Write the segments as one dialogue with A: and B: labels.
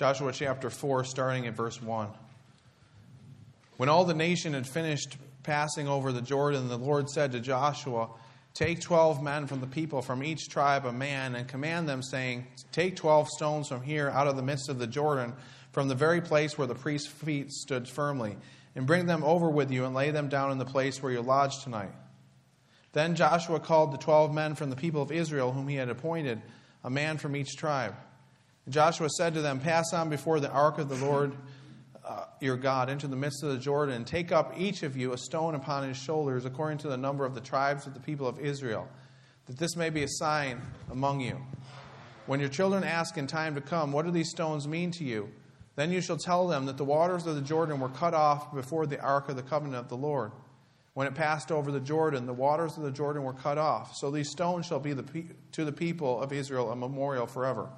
A: Joshua chapter 4, starting at verse 1. When all the nation had finished passing over the Jordan, the Lord said to Joshua, Take twelve men from the people, from each tribe a man, and command them, saying, Take twelve stones from here out of the midst of the Jordan, from the very place where the priest's feet stood firmly, and bring them over with you, and lay them down in the place where you lodge tonight. Then Joshua called the twelve men from the people of Israel, whom he had appointed, a man from each tribe. And Joshua said to them, Pass on before the ark of the Lord uh, your God into the midst of the Jordan, and take up each of you a stone upon his shoulders, according to the number of the tribes of the people of Israel, that this may be a sign among you. When your children ask in time to come, What do these stones mean to you? Then you shall tell them that the waters of the Jordan were cut off before the ark of the covenant of the Lord. When it passed over the Jordan, the waters of the Jordan were cut off. So these stones shall be the, to the people of Israel a memorial forever.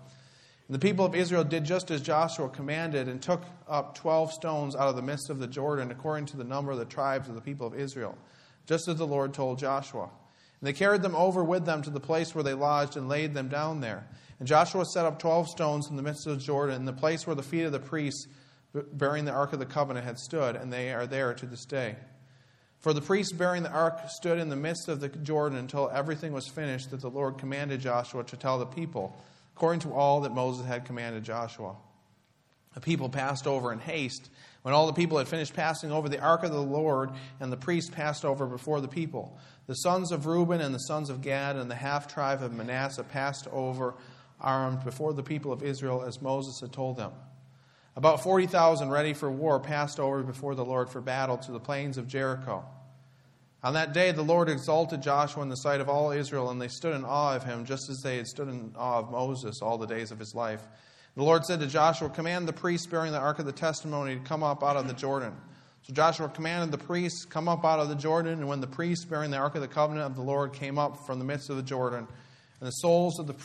A: The people of Israel did just as Joshua commanded and took up 12 stones out of the midst of the Jordan, according to the number of the tribes of the people of Israel, just as the Lord told Joshua. And they carried them over with them to the place where they lodged and laid them down there. And Joshua set up 12 stones in the midst of the Jordan, in the place where the feet of the priests bearing the Ark of the Covenant had stood, and they are there to this day. For the priests bearing the ark stood in the midst of the Jordan until everything was finished that the Lord commanded Joshua to tell the people, according to all that Moses had commanded Joshua. The people passed over in haste. When all the people had finished passing over the ark of the Lord, and the priests passed over before the people, the sons of Reuben and the sons of Gad and the half tribe of Manasseh passed over armed before the people of Israel as Moses had told them. About 40,000 ready for war passed over before the Lord for battle to the plains of Jericho. On that day, the Lord exalted Joshua in the sight of all Israel, and they stood in awe of him, just as they had stood in awe of Moses all the days of his life. The Lord said to Joshua, Command the priests bearing the ark of the testimony to come up out of the Jordan. So Joshua commanded the priests, Come up out of the Jordan. And when the priests bearing the ark of the covenant of the Lord came up from the midst of the Jordan, and the soles of the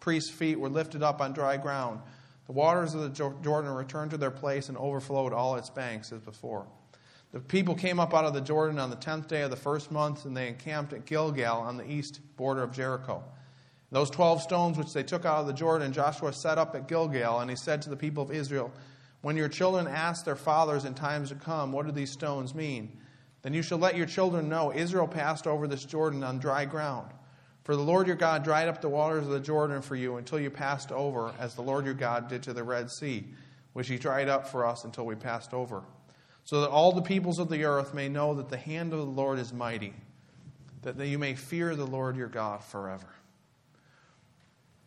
A: priests' feet were lifted up on dry ground, the waters of the Jordan returned to their place and overflowed all its banks as before. The people came up out of the Jordan on the tenth day of the first month, and they encamped at Gilgal on the east border of Jericho. Those twelve stones which they took out of the Jordan, Joshua set up at Gilgal, and he said to the people of Israel, When your children ask their fathers in times to come, What do these stones mean? Then you shall let your children know Israel passed over this Jordan on dry ground. For the Lord your God dried up the waters of the Jordan for you until you passed over, as the Lord your God did to the Red Sea, which he dried up for us until we passed over. So that all the peoples of the earth may know that the hand of the Lord is mighty, that you may fear the Lord your God forever.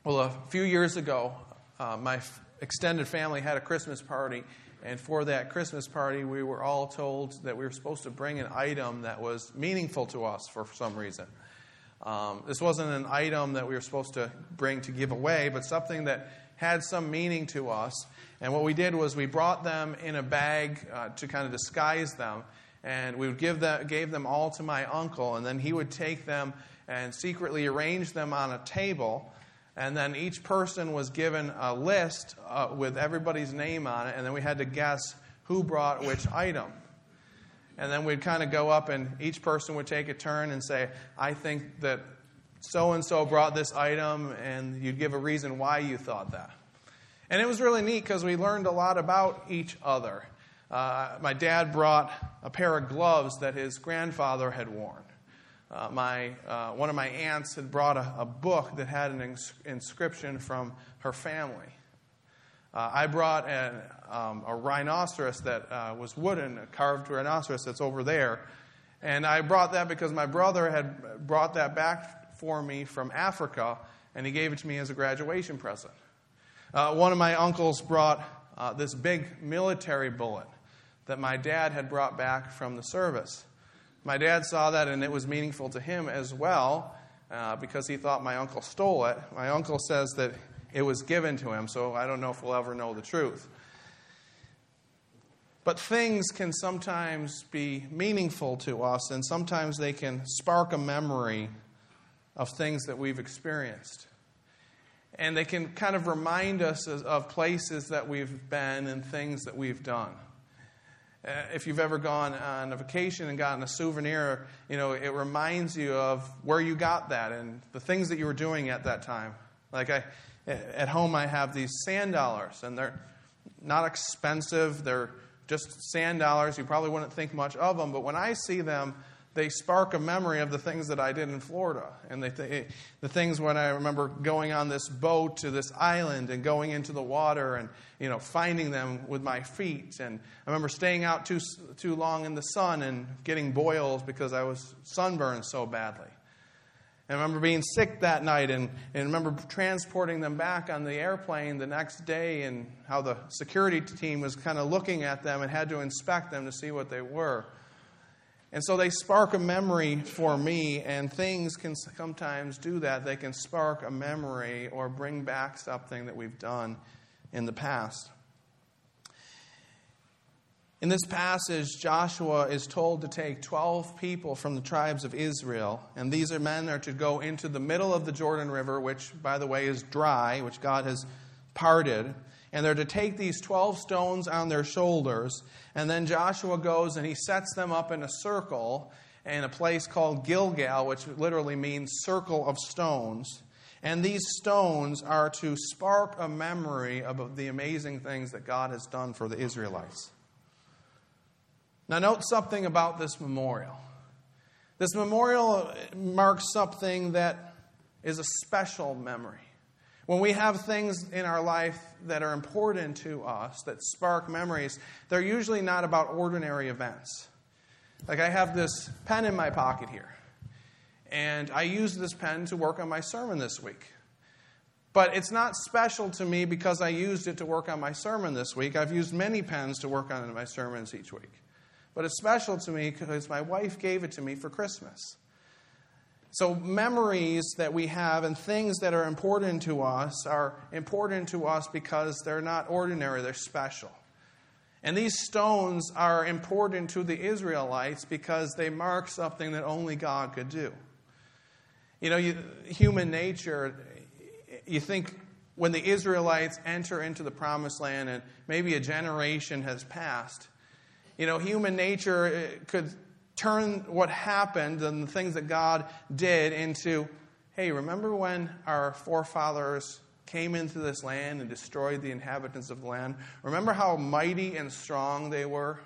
A: Well, a few years ago, uh, my extended family had a Christmas party, and for that Christmas party, we were all told that we were supposed to bring an item that was meaningful to us for some reason. Um, this wasn't an item that we were supposed to bring to give away, but something that had some meaning to us. And what we did was we brought them in a bag uh, to kind of disguise them, and we would give them, gave them all to my uncle, and then he would take them and secretly arrange them on a table. And then each person was given a list uh, with everybody's name on it, and then we had to guess who brought which item. And then we'd kind of go up, and each person would take a turn and say, I think that so and so brought this item, and you'd give a reason why you thought that. And it was really neat because we learned a lot about each other. Uh, my dad brought a pair of gloves that his grandfather had worn. Uh, my, uh, one of my aunts had brought a, a book that had an ins- inscription from her family. Uh, I brought an, um, a rhinoceros that uh, was wooden, a carved rhinoceros that's over there. And I brought that because my brother had brought that back for me from Africa, and he gave it to me as a graduation present. Uh, one of my uncles brought uh, this big military bullet that my dad had brought back from the service. My dad saw that, and it was meaningful to him as well uh, because he thought my uncle stole it. My uncle says that it was given to him, so I don't know if we'll ever know the truth. But things can sometimes be meaningful to us, and sometimes they can spark a memory of things that we've experienced. And they can kind of remind us of places that we've been and things that we've done. Uh, if you've ever gone on a vacation and gotten a souvenir, you know, it reminds you of where you got that and the things that you were doing at that time. Like I, at home, I have these sand dollars, and they're, not expensive. They're just sand dollars. You probably wouldn't think much of them, but when I see them, they spark a memory of the things that I did in Florida. And they th- the things when I remember going on this boat to this island and going into the water and you know finding them with my feet. And I remember staying out too, too long in the sun and getting boils because I was sunburned so badly. And I remember being sick that night and, and remember transporting them back on the airplane the next day and how the security team was kind of looking at them and had to inspect them to see what they were. And so they spark a memory for me, and things can sometimes do that. They can spark a memory or bring back something that we've done in the past. In this passage, Joshua is told to take 12 people from the tribes of Israel, and these are men that are to go into the middle of the Jordan River, which, by the way, is dry, which God has parted. And they're to take these 12 stones on their shoulders, and then Joshua goes and he sets them up in a circle in a place called Gilgal, which literally means circle of stones. And these stones are to spark a memory of the amazing things that God has done for the Israelites. Now, note something about this memorial. This memorial marks something that is a special memory. When we have things in our life that are important to us, that spark memories, they're usually not about ordinary events. Like I have this pen in my pocket here, and I used this pen to work on my sermon this week. But it's not special to me because I used it to work on my sermon this week. I've used many pens to work on my sermons each week. But it's special to me because my wife gave it to me for Christmas. So, memories that we have and things that are important to us are important to us because they're not ordinary, they're special. And these stones are important to the Israelites because they mark something that only God could do. You know, you, human nature, you think when the Israelites enter into the promised land and maybe a generation has passed, you know, human nature eh, could turn what happened and the things that God did into hey, remember when our forefathers came into this land and destroyed the inhabitants of the land? Remember how mighty and strong they were?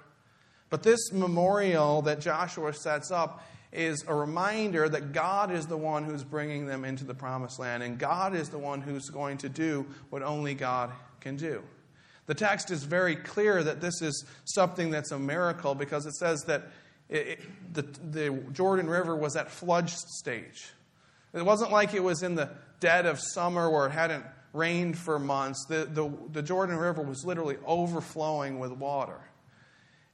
A: But this memorial that Joshua sets up is a reminder that God is the one who's bringing them into the promised land, and God is the one who's going to do what only God can do. The text is very clear that this is something that's a miracle because it says that it, it, the, the Jordan River was at flood stage. It wasn't like it was in the dead of summer where it hadn't rained for months. The, the, the Jordan River was literally overflowing with water.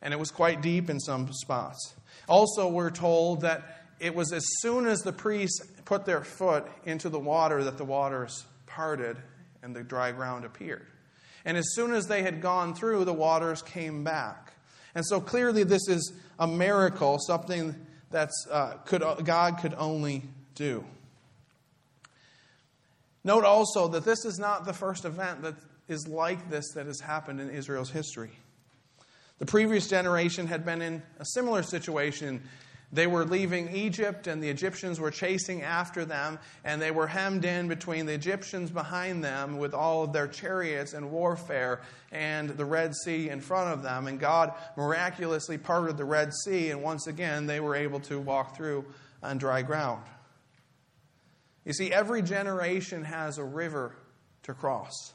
A: And it was quite deep in some spots. Also, we're told that it was as soon as the priests put their foot into the water that the waters parted and the dry ground appeared. And as soon as they had gone through, the waters came back. And so clearly, this is a miracle, something that uh, could, God could only do. Note also that this is not the first event that is like this that has happened in Israel's history. The previous generation had been in a similar situation they were leaving Egypt, and the Egyptians were chasing after them, and they were hemmed in between the Egyptians behind them with all of their chariots and warfare, and the Red Sea in front of them. And God miraculously parted the Red Sea, and once again they were able to walk through on dry ground. You see, every generation has a river to cross.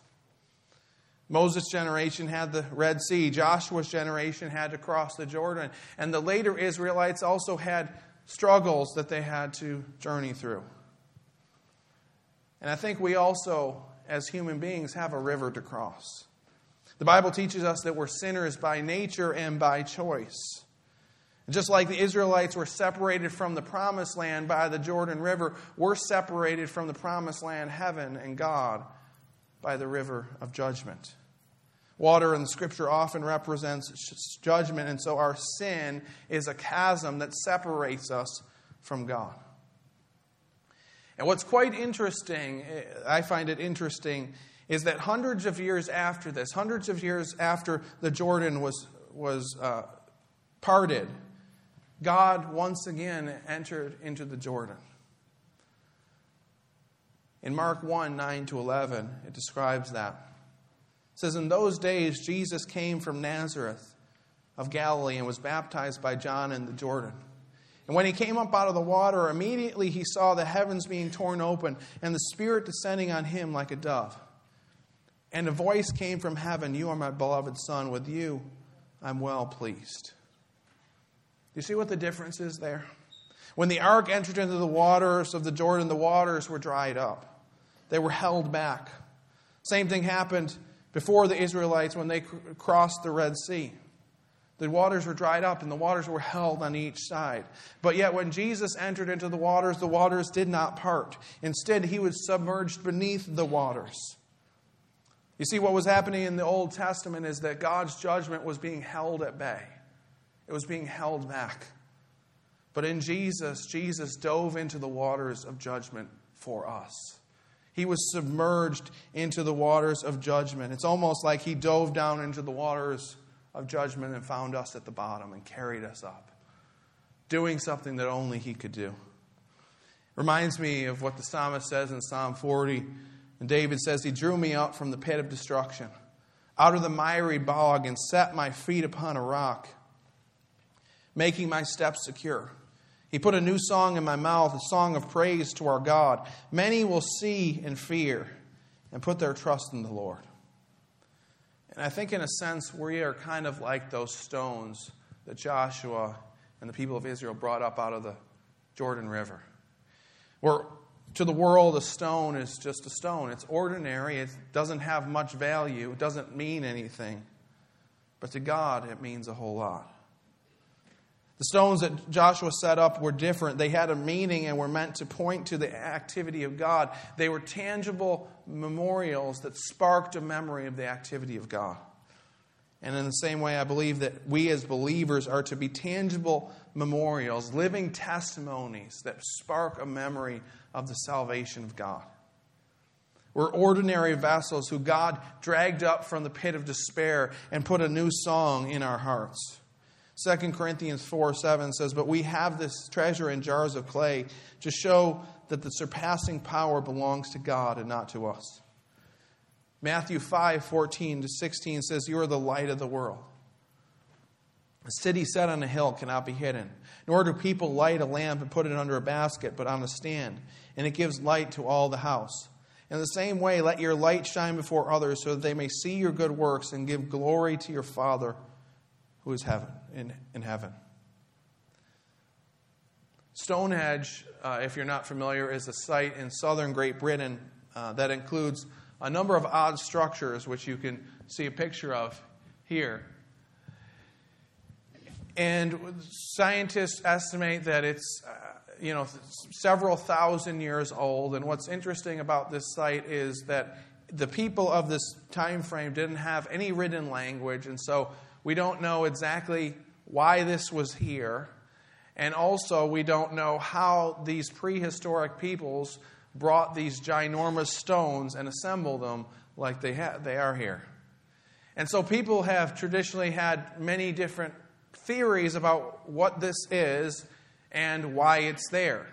A: Moses' generation had the Red Sea. Joshua's generation had to cross the Jordan. And the later Israelites also had struggles that they had to journey through. And I think we also, as human beings, have a river to cross. The Bible teaches us that we're sinners by nature and by choice. Just like the Israelites were separated from the promised land by the Jordan River, we're separated from the promised land, heaven, and God by the river of judgment. Water in the scripture often represents judgment, and so our sin is a chasm that separates us from God. And what's quite interesting, I find it interesting, is that hundreds of years after this, hundreds of years after the Jordan was, was uh, parted, God once again entered into the Jordan. In Mark 1 9 to 11, it describes that. It says, In those days, Jesus came from Nazareth of Galilee and was baptized by John in the Jordan. And when he came up out of the water, immediately he saw the heavens being torn open and the Spirit descending on him like a dove. And a voice came from heaven You are my beloved Son. With you I'm well pleased. You see what the difference is there? When the ark entered into the waters of the Jordan, the waters were dried up, they were held back. Same thing happened before the Israelites when they crossed the Red Sea. The waters were dried up and the waters were held on each side. But yet, when Jesus entered into the waters, the waters did not part. Instead, he was submerged beneath the waters. You see, what was happening in the Old Testament is that God's judgment was being held at bay, it was being held back. But in Jesus, Jesus dove into the waters of judgment for us. He was submerged into the waters of judgment. It's almost like he dove down into the waters of judgment and found us at the bottom and carried us up, doing something that only He could do. Reminds me of what the psalmist says in Psalm 40. And David says, He drew me up from the pit of destruction, out of the miry bog, and set my feet upon a rock, making my steps secure. He put a new song in my mouth, a song of praise to our God. Many will see and fear and put their trust in the Lord. And I think, in a sense, we are kind of like those stones that Joshua and the people of Israel brought up out of the Jordan River. Where to the world, a stone is just a stone. It's ordinary, it doesn't have much value, it doesn't mean anything. But to God, it means a whole lot. The stones that Joshua set up were different. They had a meaning and were meant to point to the activity of God. They were tangible memorials that sparked a memory of the activity of God. And in the same way, I believe that we as believers are to be tangible memorials, living testimonies that spark a memory of the salvation of God. We're ordinary vessels who God dragged up from the pit of despair and put a new song in our hearts. 2 Corinthians 4 7 says, But we have this treasure in jars of clay to show that the surpassing power belongs to God and not to us. Matthew 5 14 to 16 says, You are the light of the world. A city set on a hill cannot be hidden, nor do people light a lamp and put it under a basket, but on a stand, and it gives light to all the house. In the same way, let your light shine before others so that they may see your good works and give glory to your Father who is heaven in, in heaven. Stonehenge, uh, if you're not familiar, is a site in southern Great Britain uh, that includes a number of odd structures, which you can see a picture of here. And scientists estimate that it's, uh, you know, several thousand years old. And what's interesting about this site is that the people of this time frame didn't have any written language, and so we don't know exactly why this was here. And also, we don't know how these prehistoric peoples brought these ginormous stones and assembled them like they, ha- they are here. And so, people have traditionally had many different theories about what this is and why it's there.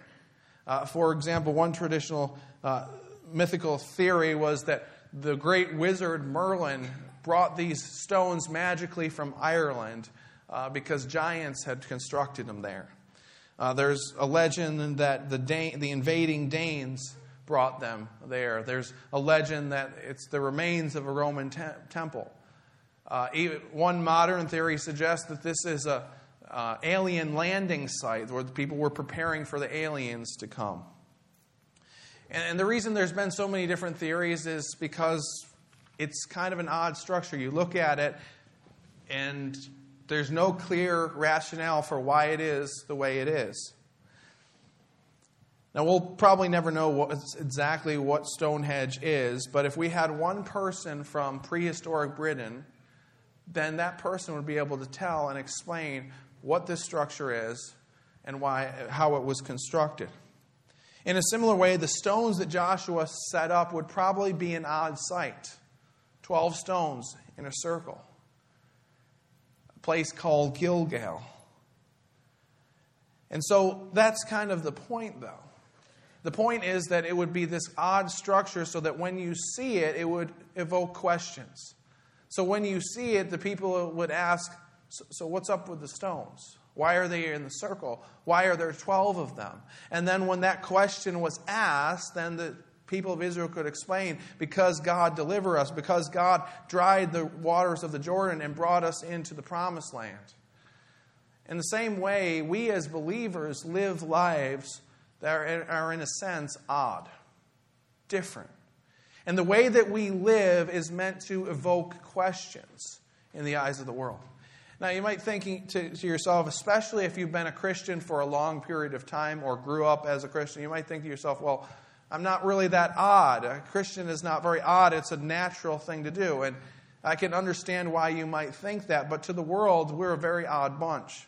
A: Uh, for example, one traditional uh, mythical theory was that the great wizard Merlin brought these stones magically from Ireland uh, because giants had constructed them there. Uh, there's a legend that the, Dan- the invading Danes brought them there. There's a legend that it's the remains of a Roman te- temple. Uh, even, one modern theory suggests that this is a uh, alien landing site where the people were preparing for the aliens to come. And, and the reason there's been so many different theories is because it's kind of an odd structure. You look at it, and there's no clear rationale for why it is the way it is. Now, we'll probably never know what, exactly what Stonehenge is, but if we had one person from prehistoric Britain, then that person would be able to tell and explain what this structure is and why, how it was constructed. In a similar way, the stones that Joshua set up would probably be an odd sight 12 stones in a circle a place called Gilgal. And so that's kind of the point, though. The point is that it would be this odd structure so that when you see it, it would evoke questions. So when you see it, the people would ask, So, what's up with the stones? Why are they in the circle? Why are there 12 of them? And then when that question was asked, then the people of Israel could explain because God delivered us, because God dried the waters of the Jordan and brought us into the promised land. In the same way, we as believers live lives that are, in a sense, odd, different. And the way that we live is meant to evoke questions in the eyes of the world. Now, you might think to, to, yourself, especially if you've been a Christian for a long period of time or grew up as a Christian, you might think to yourself, well, I'm not really that odd. A Christian is not very odd. It's a natural thing to do. And I can understand why you might think that. But to the world, we're a very odd bunch.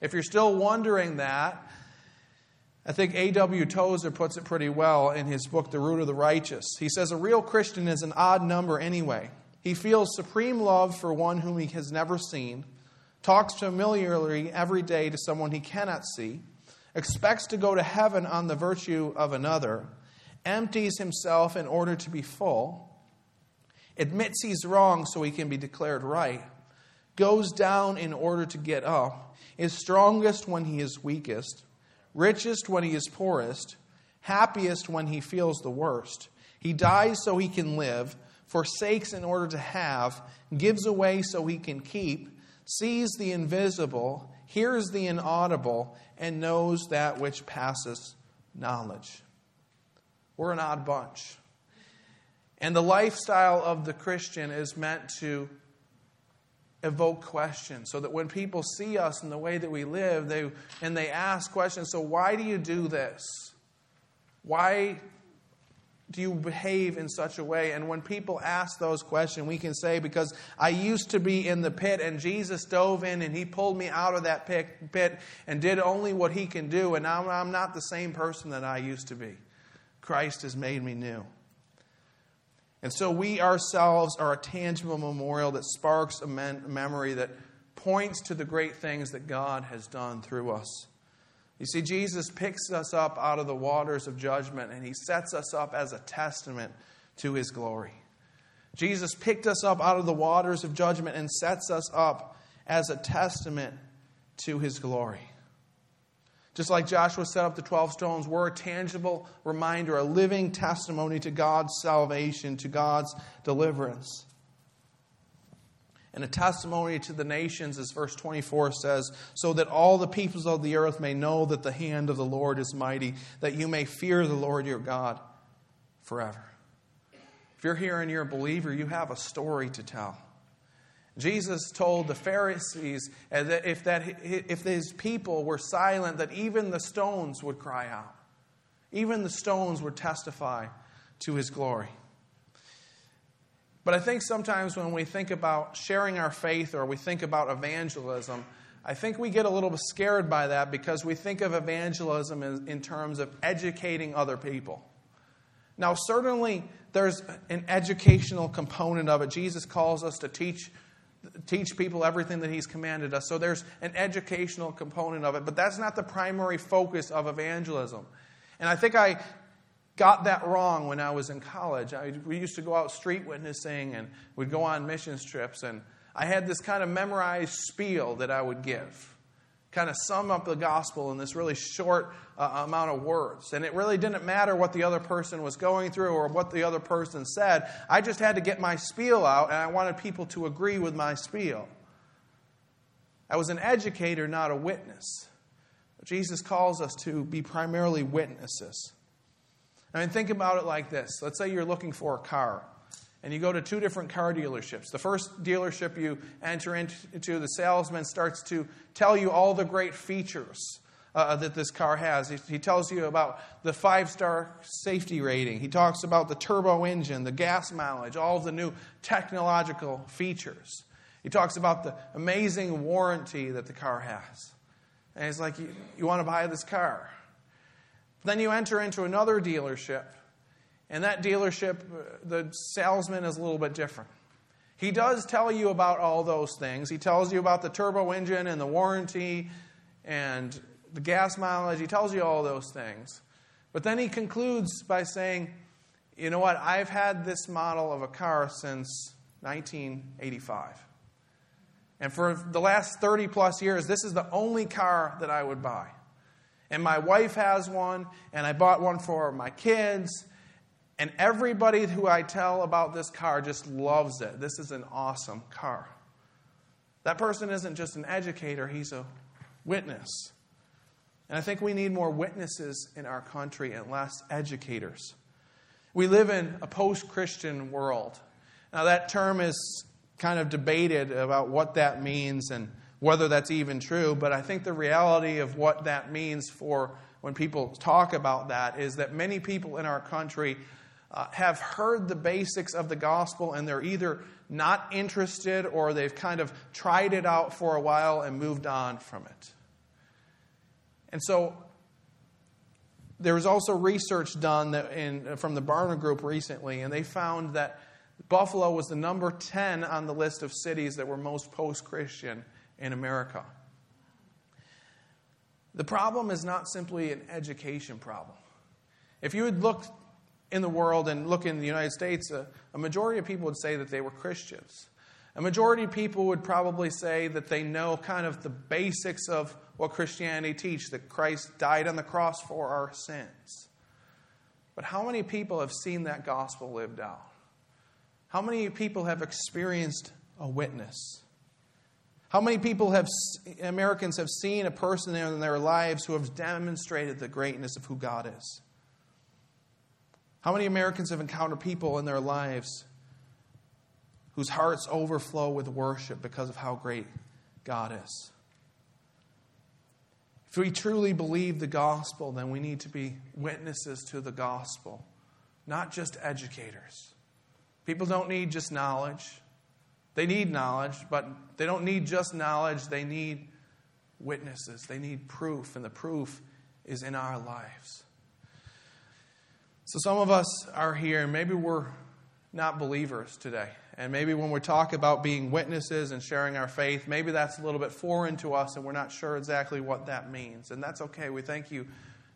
A: If you're still wondering that, I think A.W. Tozer puts it pretty well in his book, The Root of the Righteous. He says, A real Christian is an odd number anyway. He feels supreme love for one whom he has never seen, talks familiarly every day to someone he cannot see, expects to go to heaven on the virtue of another, empties himself in order to be full, admits he's wrong so he can be declared right, goes down in order to get up, is strongest when he is weakest richest when he is poorest, happiest when he feels the worst. He dies so he can live, forsakes in order to have, gives away so he can keep, sees the invisible, hears the inaudible, and knows that which passes knowledge. We're an odd bunch. And the lifestyle of the Christian is meant to evoke questions so that when people see us in the way that we live they, and they ask questions so why do you do this? Why do you behave in such a way? And when people ask those questions we can say because i used to be in the pit and jesus dove in and he pulled me out of that pit, pit and did only what he can do and now i'm not the same person that i used to be christ has made me new and so we ourselves are a tangible memorial that sparks a memory that points to the great things that God has done through us. You see, Jesus picks us up out of the waters of judgment and he sets us up as a testament to his glory. Jesus picked us up out of the waters of judgment and sets us up as a testament to his glory. Just like Joshua set up the 12 stones, we're a tangible reminder, a living testimony to God's salvation, to God's deliverance. And a testimony to the nations, as verse 24 says, so that all the peoples of the earth may know that the hand of the Lord is mighty, that you may fear the Lord your God forever. If you're here and you're a believer, you have a story to tell. Jesus told the Pharisees that if, that if his people were silent, that even the stones would cry out. Even the stones would testify to his glory. But I think sometimes when we think about sharing our faith or we think about evangelism, I think we get a little bit scared by that because we think of evangelism in, in terms of educating other people. Now, certainly there's an educational component of it. Jesus calls us to teach teach people everything that he's commanded us. So there's an educational component of it, but that's not the primary focus of evangelism. And I think I got that wrong when I was in college. I, we used to go out street witnessing and we'd go on missions trips, and I had this kind of memorized spiel that I would give kind of sum up the gospel in this really short uh, amount of words. And it really didn't matter what the other person was going through or what the other person said. I just had to get my spiel out, and I wanted people to agree with my spiel. I was an educator, not a witness. Jesus calls us to be primarily witnesses. I mean, think about it like this. Let's say you're looking for a car and you go to two different car dealerships. The first dealership you enter into, the salesman starts to tell you all the great features uh, that this car has. He, he tells you about the five star safety rating, he talks about the turbo engine, the gas mileage, all the new technological features. He talks about the amazing warranty that the car has. And he's like, You, you want to buy this car? Then you enter into another dealership and that dealership, uh, the salesman is a little bit different. He does tell you about all those things. He tells you about the turbo engine and the warranty and the gas mileage. He tells you all those things. But then he concludes by saying, you know what, I've had this model of a car since 1985. And for the last 30 plus years, this is the only car that I would buy. And my wife has one, and I bought one for my kids. And everybody who I tell about this car just loves it. This is an awesome car. That person isn't just an educator, he's a witness. And I think we need more witnesses in our country and less educators. We live in a post Christian world. Now, that term is kind of debated about what that means and whether that's even true, but I think the reality of what that means for when people talk about that is that many people in our country uh, have heard the basics of the gospel and they're either not interested or they've kind of tried it out for a while and moved on from it. And so there was also research done in, from the Barna Group recently, and they found that Buffalo was the number 10 on the list of cities that were most post Christian in America. The problem is not simply an education problem. If you would look in the world and look in the United States, a, a, majority of people would say that they were Christians. A majority of people would probably say that they know kind of the basics of what Christianity teaches that Christ died on the cross for our sins. But how many people have seen that gospel lived out? How many people have experienced a witness? How many people have Americans have seen a person in their lives who have demonstrated the greatness of who God is? How many Americans have encountered people in their lives whose hearts overflow with worship because of how great God is? If we truly believe the gospel, then we need to be witnesses to the gospel, not just educators. People don't need just knowledge. They need knowledge, but they don't need just knowledge. They need witnesses. They need proof, and the proof is in our lives. So, some of us are here, and maybe we're not believers today. And maybe when we talk about being witnesses and sharing our faith, maybe that's a little bit foreign to us, and we're not sure exactly what that means. And that's okay. We thank you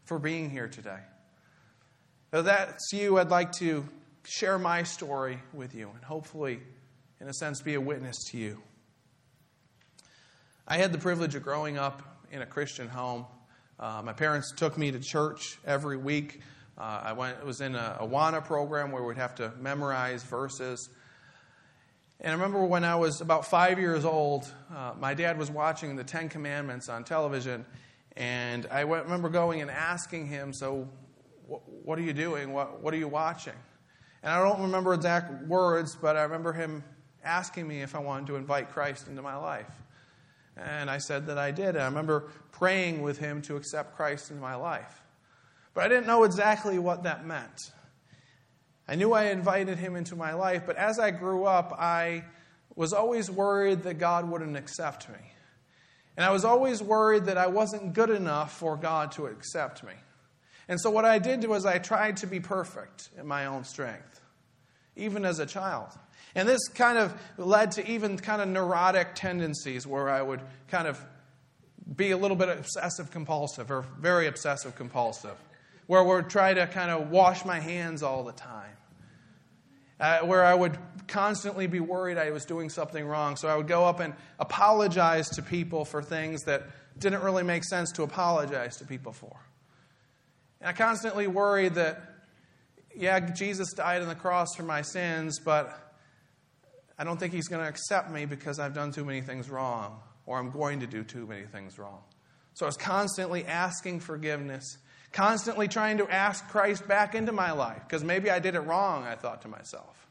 A: for being here today. If that's you, I'd like to share my story with you and hopefully, in a sense, be a witness to you. I had the privilege of growing up in a Christian home. Uh, my parents took me to church every week. Uh, I went, was in a Awana program where we'd have to memorize verses. And I remember when I was about five years old, uh, my dad was watching the Ten Commandments on television. And I went, remember going and asking him, So, wh- what are you doing? What, what are you watching? And I don't remember exact words, but I remember him asking me if I wanted to invite Christ into my life. And I said that I did. And I remember praying with him to accept Christ into my life. But I didn't know exactly what that meant. I knew I invited him into my life, but as I grew up, I was always worried that God wouldn't accept me. And I was always worried that I wasn't good enough for God to accept me. And so what I did was I tried to be perfect in my own strength, even as a child. And this kind of led to even kind of neurotic tendencies where I would kind of be a little bit obsessive compulsive or very obsessive compulsive, where I would try to kind of wash my hands all the time. Uh, where I would constantly be worried I was doing something wrong. So I would go up and apologize to people for things that didn't really make sense to apologize to people for. And I constantly worried that, yeah, Jesus died on the cross for my sins, but I don't think he's going to accept me because I've done too many things wrong, or I'm going to do too many things wrong. So I was constantly asking forgiveness, constantly trying to ask Christ back into my life, because maybe I did it wrong, I thought to myself.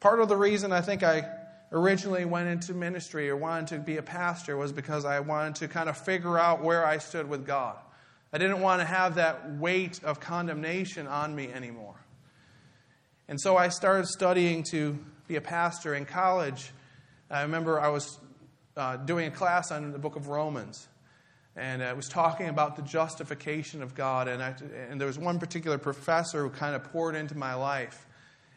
A: Part of the reason I think I originally went into ministry or wanted to be a pastor was because I wanted to kind of figure out where I stood with God. I didn't want to have that weight of condemnation on me anymore. And so I started studying to be a pastor in college. I remember I was uh, doing a class on the book of Romans, and I was talking about the justification of God. And, I, and there was one particular professor who kind of poured into my life.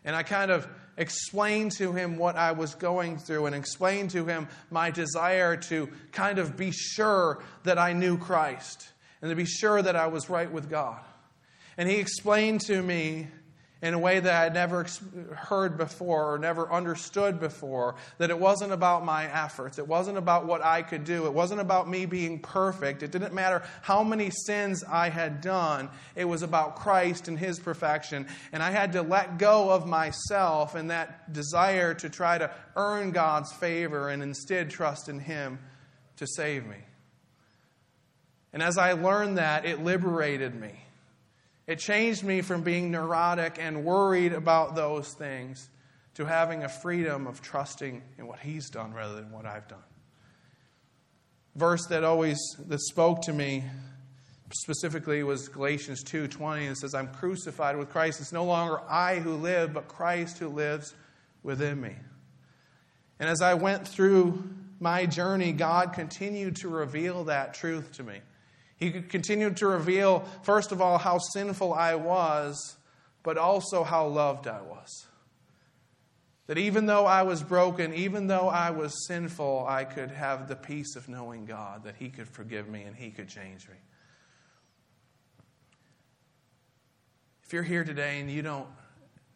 A: And I kind of explained to him what I was going through and explained to him my desire to kind of be sure that I knew Christ and to be sure that I was right with God. And he explained to me in a way that I had never heard before or never understood before. That it wasn't about my efforts. It wasn't about what I could do. It wasn't about me being perfect. It didn't matter how many sins I had done. It was about Christ and His perfection. And I had to let go of myself and that desire to try to earn God's favor and instead trust in Him to save me. And as I learned that, it liberated me. It changed me from being neurotic and worried about those things to having a freedom of trusting in what He's done rather than what I've done. Verse that always that spoke to me specifically was Galatians 2:20 it says I'm crucified with Christ it's no longer I who live but Christ who lives within me. And as I went through my journey God continued to reveal that truth to me. He continued to reveal, first of all, how sinful I was, but also how loved I was. That even though I was broken, even though I was sinful, I could have the peace of knowing God, that He could forgive me and He could change me. If you're here today and you don't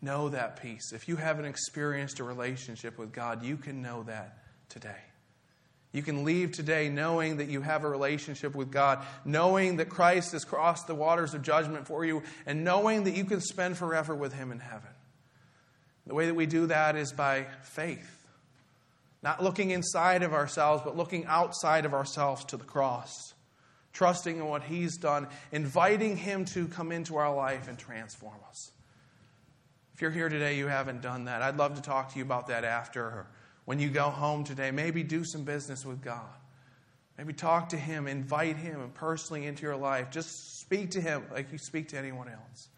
A: know that peace, if you haven't experienced a relationship with God, you can know that today. You can leave today knowing that you have a relationship with God, knowing that Christ has crossed the waters of judgment for you, and knowing that you can spend forever with Him in heaven. The way that we do that is by faith. Not looking inside of ourselves, but looking outside of ourselves to the cross. Trusting in what He's done, inviting Him to come into our life and transform us. If you're here today, you haven't done that, I'd love to talk to you about that after when you go home today, maybe do some business with God. Maybe talk to Him, invite Him personally into your life. Just speak to Him like you speak to anyone else.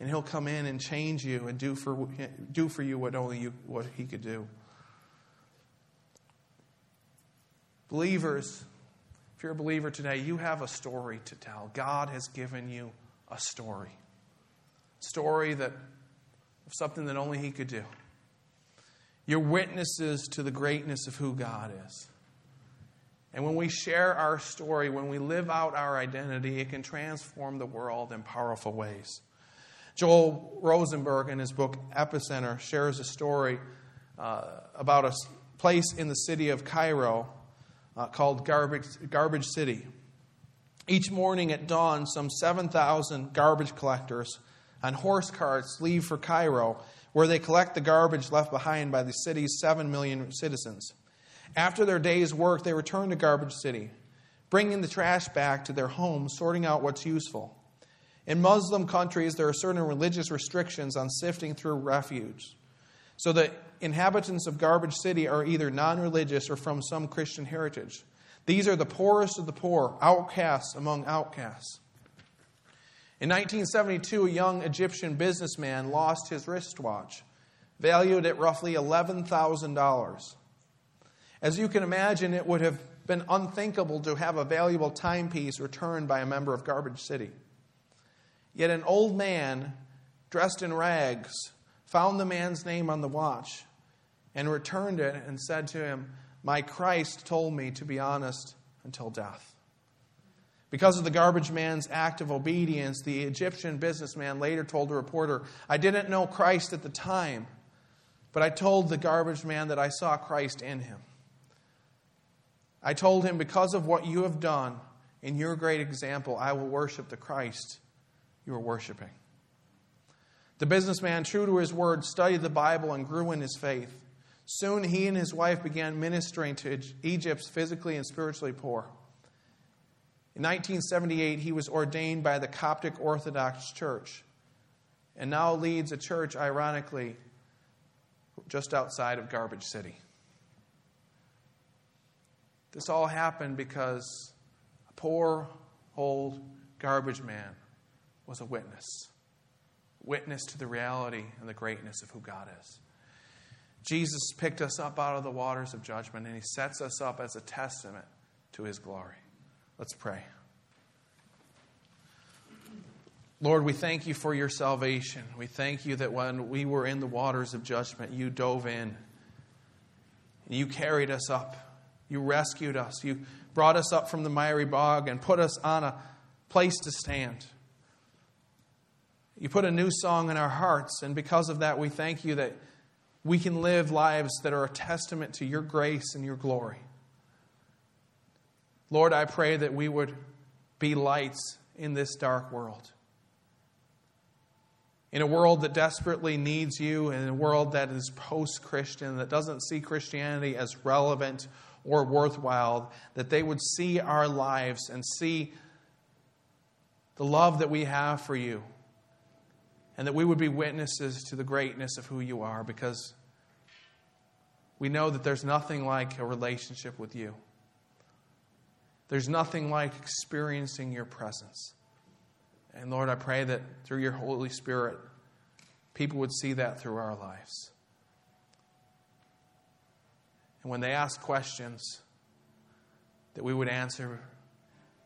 A: And He'll come in and change you and do for, do for you what only you, what He could do. Believers, if you're a believer today, you have a story to tell. God has given you a story. Story that of something that only He could do. You're witnesses to the greatness of who God is. And when we share our story, when we live out our identity, it can transform the world in powerful ways. Joel Rosenberg, in his book Epicenter, shares a story uh, about a place in the city of Cairo uh, called Garbage, Garbage City. Each morning at dawn, some 7,000 garbage collectors on horse carts leave for Cairo where they collect the garbage left behind by the city's 7 million citizens. After their day's work, they return to Garbage City, bringing the trash back to their homes, sorting out what's useful. In Muslim countries, there are certain religious restrictions on sifting through refuse. So the inhabitants of Garbage City are either non religious or from some Christian heritage. These are the poorest of the poor, outcasts among outcasts. In 1972, a young Egyptian businessman lost his wristwatch, valued at roughly $11,000. As you can imagine, it would have been unthinkable to have a valuable timepiece returned by a member of Garbage City. Yet an old man, dressed in rags, found the man's name on the watch and returned it and said to him, My Christ told me to be honest until death. Because of the garbage man's act of obedience, the Egyptian businessman later told a reporter, I didn't know Christ at the time, but I told the garbage man that I saw Christ in him. I told him, Because of what you have done in your great example, I will worship the Christ you are worshiping. The businessman, true to his word, studied the Bible and grew in his faith. Soon he and his wife began ministering to Egypt's physically and spiritually poor. In 1978, he was ordained by the Coptic Orthodox Church and now leads a church, ironically, just outside of Garbage City. This all happened because a poor, old garbage man was a witness. Witness to the reality and the greatness of who God is. Jesus picked us up out of the waters of judgment and he sets us up as a testament to his glory. Let's pray. Lord, we thank you for your salvation. We thank you that when we were in the waters of judgment, you dove in. You carried us up. You rescued us. You brought us up from the miry bog and put us on a place to stand. You put a new song in our hearts, and because of that, we thank you that we can live lives that are a testament to your grace and your glory. Lord, I pray that we would be lights in this dark world. In a world that desperately needs you, in a world that is post Christian, that doesn't see Christianity as relevant or worthwhile, that they would see our lives and see the love that we have for you, and that we would be witnesses to the greatness of who you are because we know that there's nothing like a relationship with you. There's nothing like experiencing your presence. And Lord, I pray that through your Holy Spirit, people would see that through our lives. And when they ask questions, that we would answer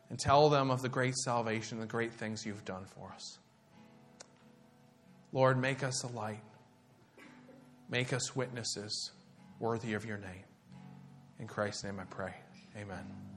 A: and tell them of the great salvation, the great things you've done for us. Lord, make us a light. Make us witnesses worthy of your name. In Christ's name I pray. Amen.